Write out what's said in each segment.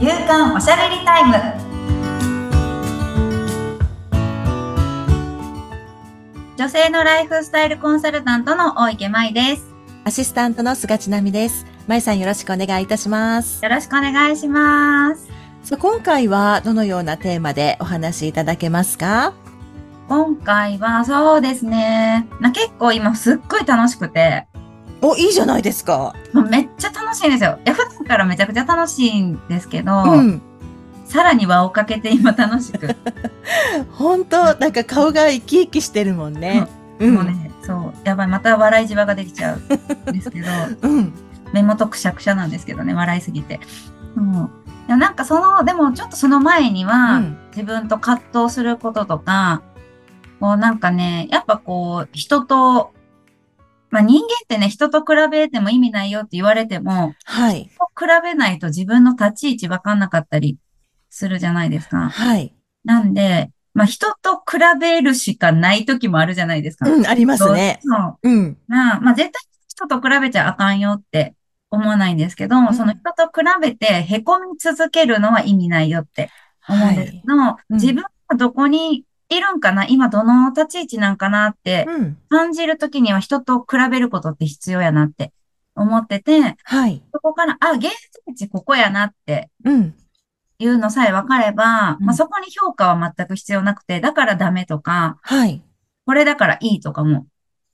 夕刊おしゃべりタイム。女性のライフスタイルコンサルタントの大池舞です。アシスタントの菅千奈美です。まいさんよろしくお願いいたします。よろしくお願いします。さあ今回はどのようなテーマでお話しいただけますか？今回はそうですね。な結構今すっごい楽しくて。お、いいじゃないですか。めっちゃ楽しいんですよ。いや普段からめちゃくちゃ楽しいんですけど、うん。さらに輪をかけて今楽しく、本当なんか顔が生き生きしてるもんね。うん。もうねそうやばいまた笑いじわができちゃうんですけど うん。目元くしゃくしゃなんですけどね、笑いすぎて。うん。いやなんかその、でもちょっとその前には、うん自分と葛藤することとか、こうなんかね、やっぱこう、人と、まあ人間ってね、人と比べても意味ないよって言われても、はい。比べないと自分の立ち位置わかんなかったりするじゃないですか。はい。なんで、まあ人と比べるしかない時もあるじゃないですか。うん、ありますね。そう。うん。まあ、まあ絶対人と比べちゃあかんよって思わないんですけど、んその人と比べて凹み続けるのは意味ないよって思うんですけど、うん自分はどこにいるんかな今どの立ち位置なんかなってうん。感じるときには人と比べることって必要やなって思ってて、はい。そこから、あ、現在地ここやなってうん。いうのさえ分かれば、うんまあそこに評価は全く必要なくて、だからダメとか、はい。これだからいいとかも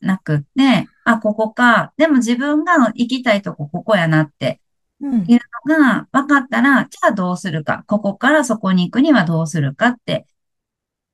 なくって、あ、ここか。でも自分が行きたいとこここやなってうん。いうのが分かったら、じゃあどうするか。ここからそこに行くにはどうするかって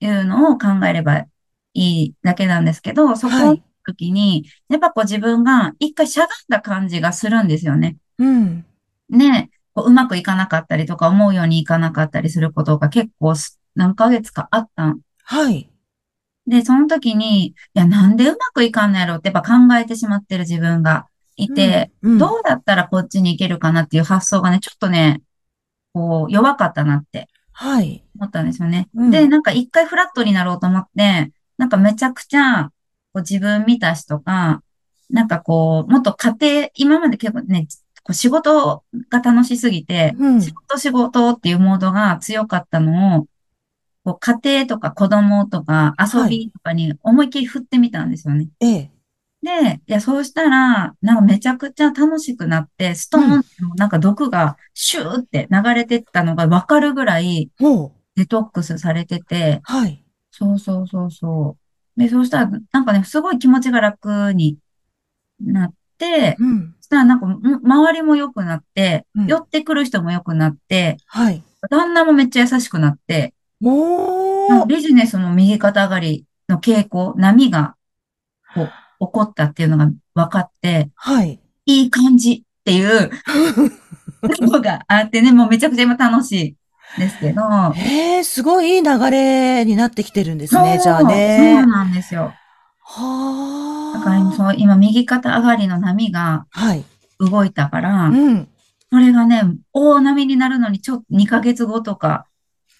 いうのを考えればいいだけなんですけど、そこのはい時に、やっぱこう自分が一回しゃがんだ感じがするんですよね。うん。ね、こううまくいかなかったりとか思うようにいかなかったりすることが結構す何ヶ月かあったんはい。で、その時に、いや、なんでうまくいかんのやろってやっぱ考えてしまってる自分がいて、うん、うんどうだったらこっちに行けるかなっていう発想がね、ちょっとね、こう、弱かったなってはい。思ったんですよね。うんで、なんか一回フラットになろうと思って、なんかめちゃくちゃ、こう自分見たしとか、なんかこう、もっと家庭、今まで結構ね、こう仕事が楽しすぎて、うん仕事仕事っていうモードが強かったのを、こう家庭とか子供とか遊びとかに思いっきり振ってみたんですよね。ええ。で、いや、そうしたら、なんかめちゃくちゃ楽しくなって、ストーンってなんか毒がシューって流れてったのがわかるぐらい。デトックスされてて、はい。そうそうそうそう。で、そうしたら、なんかね、すごい気持ちが楽になって、うん。そしたらなんか、ん周りも良くなって、うん寄ってくる人も良くなって、はい。旦那もめっちゃ優しくなって、もう、ビジネスも右肩上がりの傾向、波が、こう、起こったっていうのが分かって、はい。いい感じっていう のがあってね、もうめちゃくちゃ今楽しいですけど、ええすごいいい流れになってきてるんですね、じゃあそうね。なんですよ。はあ。だから今そう、今右肩上がりの波がはい。動いたから、うん。これがね、大波になるのにちょっと2ヶ月後とか、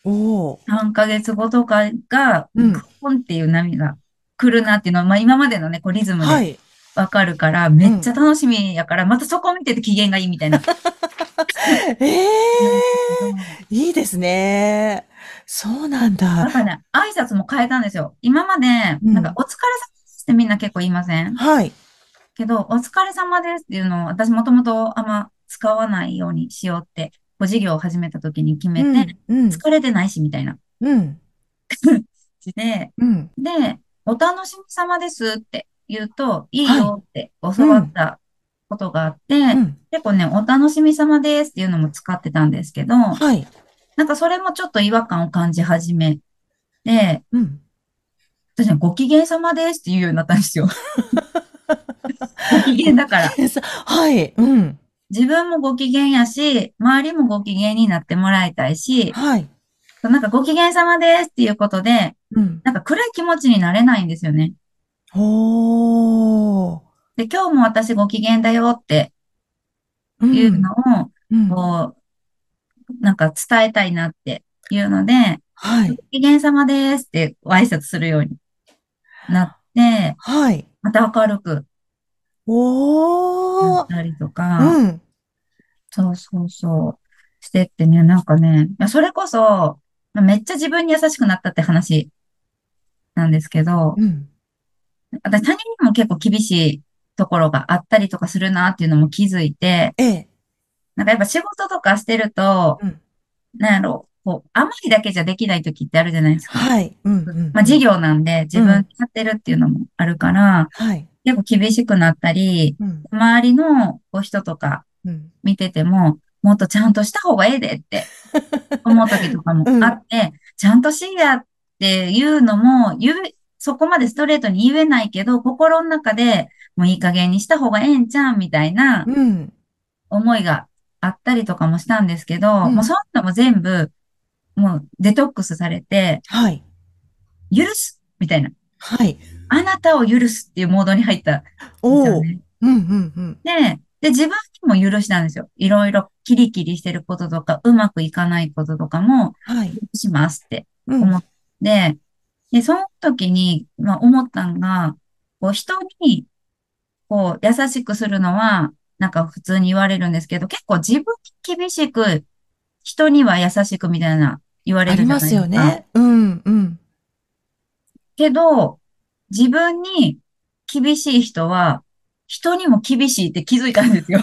おお。3ヶ月後とかが、うんグポンっていう波が来るなっていうのは、まあ今までのね、こうリズムではい。わかるから、めっちゃ楽しみやから、またそこを見てて機嫌がいいみたいな。ええいいですね。そうなんだ。なんかね、挨拶も変えたんですよ。今まで、うんなんか、お疲れ様ですってみんな結構言いません？はい。けど、お疲れ様ですっていうのを、私もともとあんま使わないようにしようって、こう事業を始めた時に決めて、うん。うん。疲れてないし、みたいなうん。で、うん。で、お楽しみ様ですって言うと、いいよって教わったことがあって、うん。結構ね、お楽しみ様ですっていうのも使ってたんですけど、はい。なんかそれもちょっと違和感を感じ始めて、うん。私ね、ご機嫌様ですって言うようになったんですよ。ご機嫌だから。はい。うん。自分もご機嫌やし、周りもご機嫌になってもらいたいし、はい。なんかご機嫌様ですっていうことで、うん。なんか暗い気持ちになれないんですよね。おー。で、今日も私ご機嫌だよってうんいうのを、うん。こう、なんか伝えたいなっていうので、はい。ご機嫌様ですってご挨拶するようになって、はい。また明るくなおー。ったりとか、うん。そうそうそう、してってね、なんかね、それこそ、まあめっちゃ自分に優しくなったって話なんですけど、うん。私他人にも結構厳しいところがあったりとかするなっていうのも気づいて、ええ。なんかやっぱ仕事とかしてると、うん。なんやろ、こう、甘いだけじゃできない時ってあるじゃないですか。はい。うん、うん。まあ事業なんで自分でやってるっていうのもあるから、はい。結構厳しくなったり、うん。周りのこう人とかうん。見てても、もっとちゃんとした方がええでって 思う時とかもうん。あって、ちゃんとしいやっていうのも、そこまでストレートに言えないけど、心の中でもういい加減にした方がええんちゃうんみたいなうん。思いがあったりとかもしたんですけど、もううん。そういうのも全部、もうデトックスされて、はい。許すみたいな。はい。あなたを許すっていうモードに入ったんですよおお。ね。うん、うん、うん。で、で、自分にも許したんですよ。いろいろキリキリしてることとか、うまくいかないこととかも、はい。許しますってうん。思って、で、その時に、まあ、思ったのが、こう、人に、こう、優しくするのは、なんか普通に言われるんですけど、結構自分に厳しく、人には優しくみたいな言われるじゃなありますいですか。よね。うん、うん。けど、自分に厳しい人は、人にも厳しいって気づいたんですよ。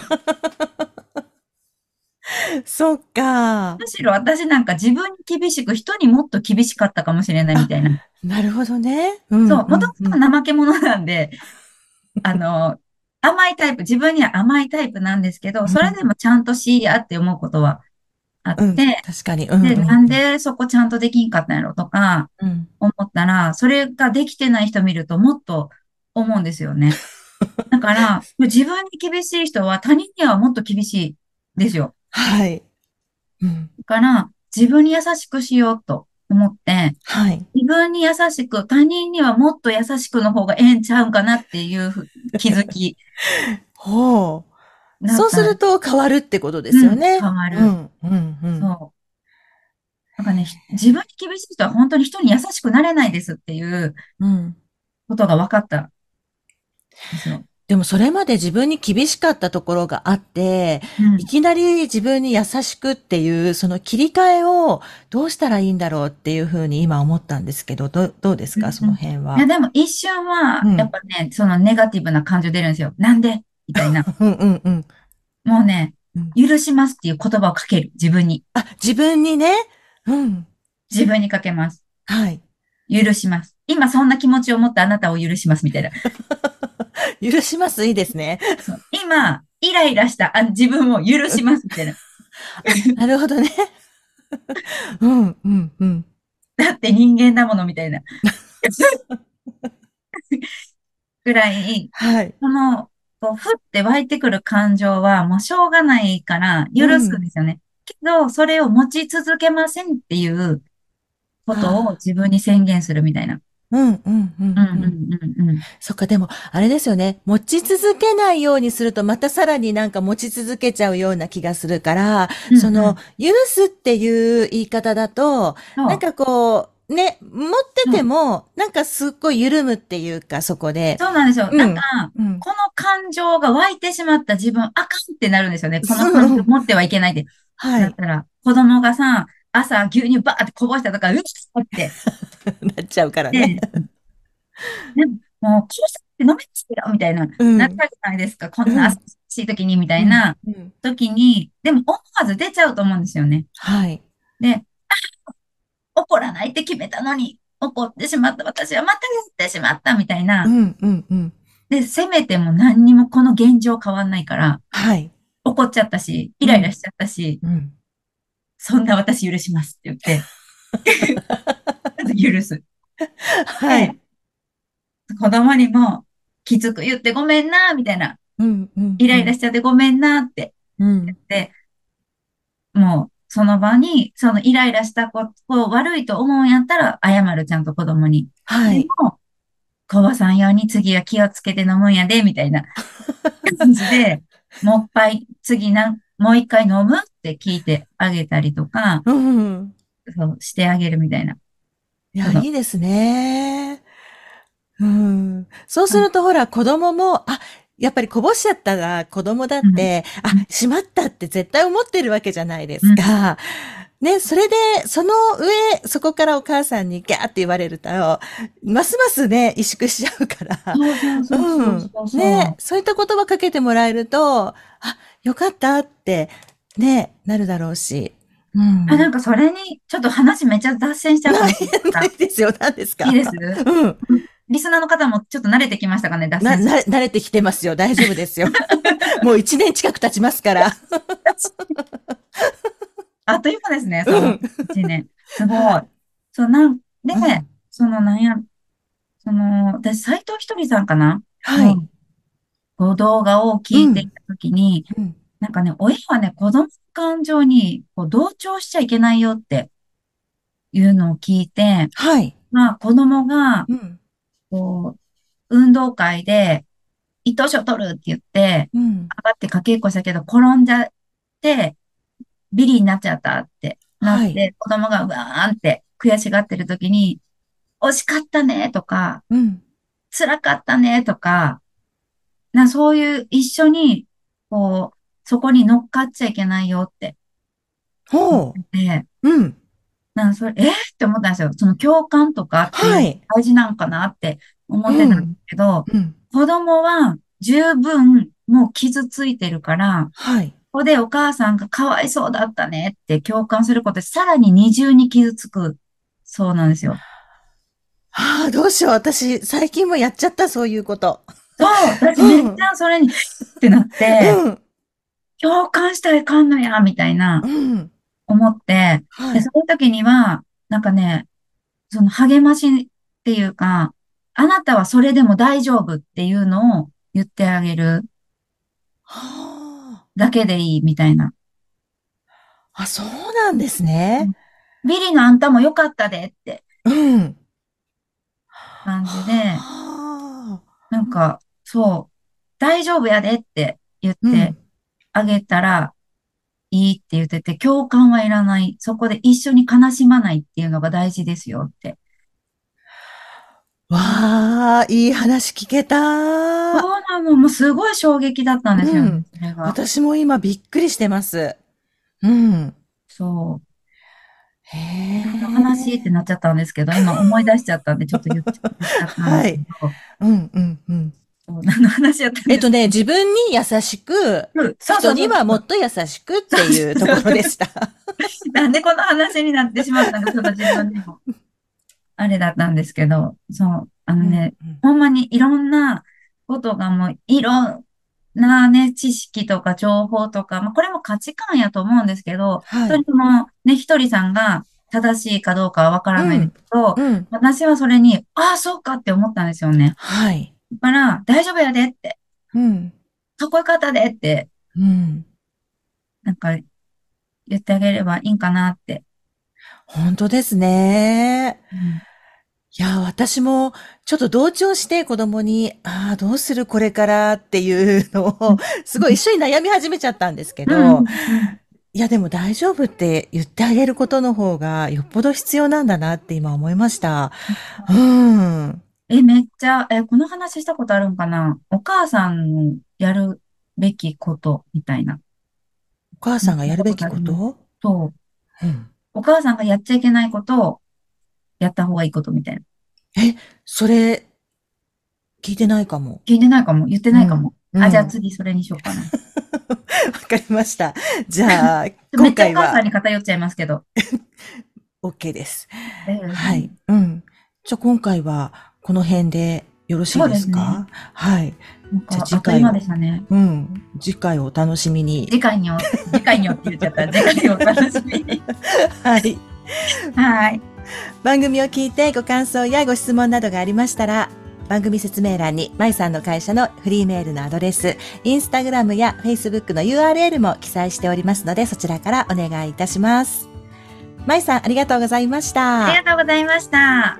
そっか。むしろ私なんか自分に厳しく人にもっと厳しかったかもしれないみあ、たいな。なるほどね。うん、そう、うん、もともうん。と怠け者なんで、あの、甘いタイプ、自分には甘いタイプなんですけど、それうん、でもちゃんとしいやって思うことはあっうん。て、確かに。うん、で、うん、なんでそこちゃんとできんかったんやろとかうん。思ったら、それができてない人見るともっと思うんですよね。だから、自分に厳しい人は他人にはもっと厳しいですよ。はい。うん。だから、自分に優しくしようと思って、はい。自分に優しく、他人にはもっと優しくの方がええんちゃうんかなっていうふ 気づきほう。そうす。ると変わるってことですうん、よね。変わる。うん、うん、うん。そう。なんかね、ひ自分に厳しい人は本当に人に優しくなれないですっていううん。ことが分かったんでもそれまで自分に厳しかったところがあって、うん。いきなり自分に優しくっていう、その切り替えをどうしたらいいんだろうっていうふうに今思ったんですけど、ど、どうですか？そのうんうん。いや、辺は。でも一瞬は、やっうん。ぱね、そのネガティブな感情出るんですよ。なんで？みたいな。うんうんうん。もうね、うん。許しますっていう言葉をかける。自分に。あ、自分にね？うん。自分にかけます。はい。許します。今そんな気持ちを持ってあなたを許しますみたいな。許します？いいですね。今、イライラしたあ自分を許しますみたいな。あ、なるほどね。うん、うん、うん。だって人間だものみたいな。ぐらい、はい。その、こう、ふって湧いてくる感情はもうしょうがないから許すんうん。ですよね。けど、それを持ち続けませんっていうことを。自分に宣言するみたいな。うん、うん、うん、うん、うん、うん。うん、うん。そっか、でも、あれですよね。持ち続けないようにすると、またさらになんか持ち続けちゃうような気がするから、うん、その、うん。許すっていう言い方だと、そう、なんかこう、ね、持ってそう。ても、なんかすっごい緩むっていうか、そこで。そうなんですよ。なんか、うん、うん。この感情が湧いてしまった自分、あかんってなるんですよね。この感情そう持ってはいけないで。はい。だったら、子供がさ、朝牛乳バーってこぼしたとか、うっって、なっちゃうからね。で、でも、もう、こうしたって飲めますよ、みたいな、うん、なったじゃないですか。こんなうん、朝しい時に、みたうん、いなうん。時に、でも思わず出ちゃうと思うんですよね。はい。で、怒らないって決めたのに、怒ってしまった。私はまたやってしまった、みたいな。うん、うん、うん。で、せめても何にもこの現状変わんないから、はい。怒っちゃったし、イうん、ライラしちゃったし、うん。そんな私許しますって言って、許す。で、はい。子供にも、きつく言ってごめんな、みたいな。うん、うん、イライラうん。しちゃってごめんなってうん。言って、もう、その場に、そのイライラしたことを悪いと思うんやったら、謝る、ちゃんと子供に。ではい。も、コバさん用に次は気をつけて飲むんやで、みたいな感じで、もう一杯、次な、もう一回飲むって聞いてあげたりとか、うん。そうしてあげるみたいな。いや、いいですね。うん。そうすあるとほら、子供も、あ、やっぱりこぼしちゃったら子供だって、うんあ、しまったって絶対思ってるわけじゃないですか。ね、それで、その上、そこからお母さんにギャーって言われると、ますますね、萎縮しちゃうから。そうそうそうそうそうそう。ね、そういった言葉かけてもらえると、あ、よかったって、ね、なるだろうし。うん。あ、なんかそれに、ちょっと話めっちゃ脱線しちゃうかもしれないですかないですよ、何ですか？いいです？うん。リスナーの方もちょっと慣れてきましたかね、脱な、線。な、慣れてきてますよ。大丈夫ですよ。もう一年近く経ちますから。あっという間ですね、そのうん。一年。すごい。そう、なんで、うんその、なんや、その、私、斎藤ひとりさんかな？はい。の動画を聞いていたときに、うんなんかね、親はね、子供の感情にこう同調しちゃいけないよっていうのを聞いて、はい。まあ、子供が、うん。こう、運動会で、一等賞取るって言って、うん。上がってかけっこしたけど、転んじゃって、ビリになっちゃったってなって、はい子供がうわーんって悔しがってる時に、惜しかったねとか、うん。辛かったねとか、な、そういう一緒に、こう、そこに乗っかっちゃいけないよってほで、う。うん。なんかそれ、えーって思ったんですよ。その共感とかってはい大事なんかなって思ってたんですけど、うん。子供は十分もう傷ついてるから、はい。ここでお母さんがかわいそうだったねって共感することでさらに二重に傷つくそうなんですよ。ああ、どうしよう。私、最近もやっちゃった、そういうこと。そう、私めっちゃそれに、ってなって、うん。共感したらいかんのや、みたいなうん。思って、で、はい。そういう時には、なんかね、その励ましっていうか、あなたはそれでも大丈夫っていうのを言ってあげるはだけでいいみたいな。あ。あ、そうなんですね。ビリのあんたもよかったでってうん。感じで、はあなんか、そう、大丈夫やでって言っうんてあげたらいいって言ってて、共感はいらない。そこで一緒に悲しまないっていうのが大事ですよって。わあ、いい話聞けた。そうなの、もうすごい衝撃だったんですよね、うん。私も今びっくりしてます。うん。そう。へえ。話ってなっちゃったんですけど、今思い出しちゃったんで、ちょっと言っちゃったんですけど、うん、うん、うん。そう何の話やったんですえっとね、自分に優しく、うんそうそうそう人にはもっと優しくっていうところでした。なんでこの話になってしまったの？ょっと自分でも。あれだったんですけど、そう、あのね、うんほんまにいろんなことがもう、いろんなね、知識とか情報とか、まあ、これも価値観やと思うんですけど、はいそれもね、ひとりさんが正しいかどうかはわからないですけど、うん。私はそれに、ああ、そうかって思ったんですよね。はい。だから、大丈夫やでって、うん。かっこよかったでって、うん。なんか、言ってあげればいいんかなって。本当ですね。いや、私もちょっと同調して子供に、ああ、どうするこれからっていうのを、すごい一緒に悩み始めちゃったんですけど、うんいや、でも大丈夫って言ってあげることの方がよっぽど必要なんだなって今思いました。うん。え、めっちゃ、え、この話したことあるんかな？お母さんのやるべきことみたいな。お母さんがやるべきこと？そう。うん。お母さんがやっちゃいけないことをやった方がいいことみたいな。それ、聞いてないかも。聞いてないかも？言ってないかも？うんあ、じゃあ次それにしようかな。わかりました。じゃあ、め今回っちゃお母さんはに偏っちゃいますけど。OK です。はい。うん。じゃあ今回はこの辺でよろしいですか？はい。じゃああっと次回をいう間でしたね。うん。次回をお楽しみに。次回にお、次回におって言っちゃった。次回をお楽しみに。はい。はい。番組を聞いてご感想やご質問などがありましたら、番組説明欄に、まいさんの会社のフリーメールのアドレス、インスタグラムやフェイスブックの URL も記載しておりますので、そちらからお願いいたします。まいさん、ありがとうございました。ありがとうございました。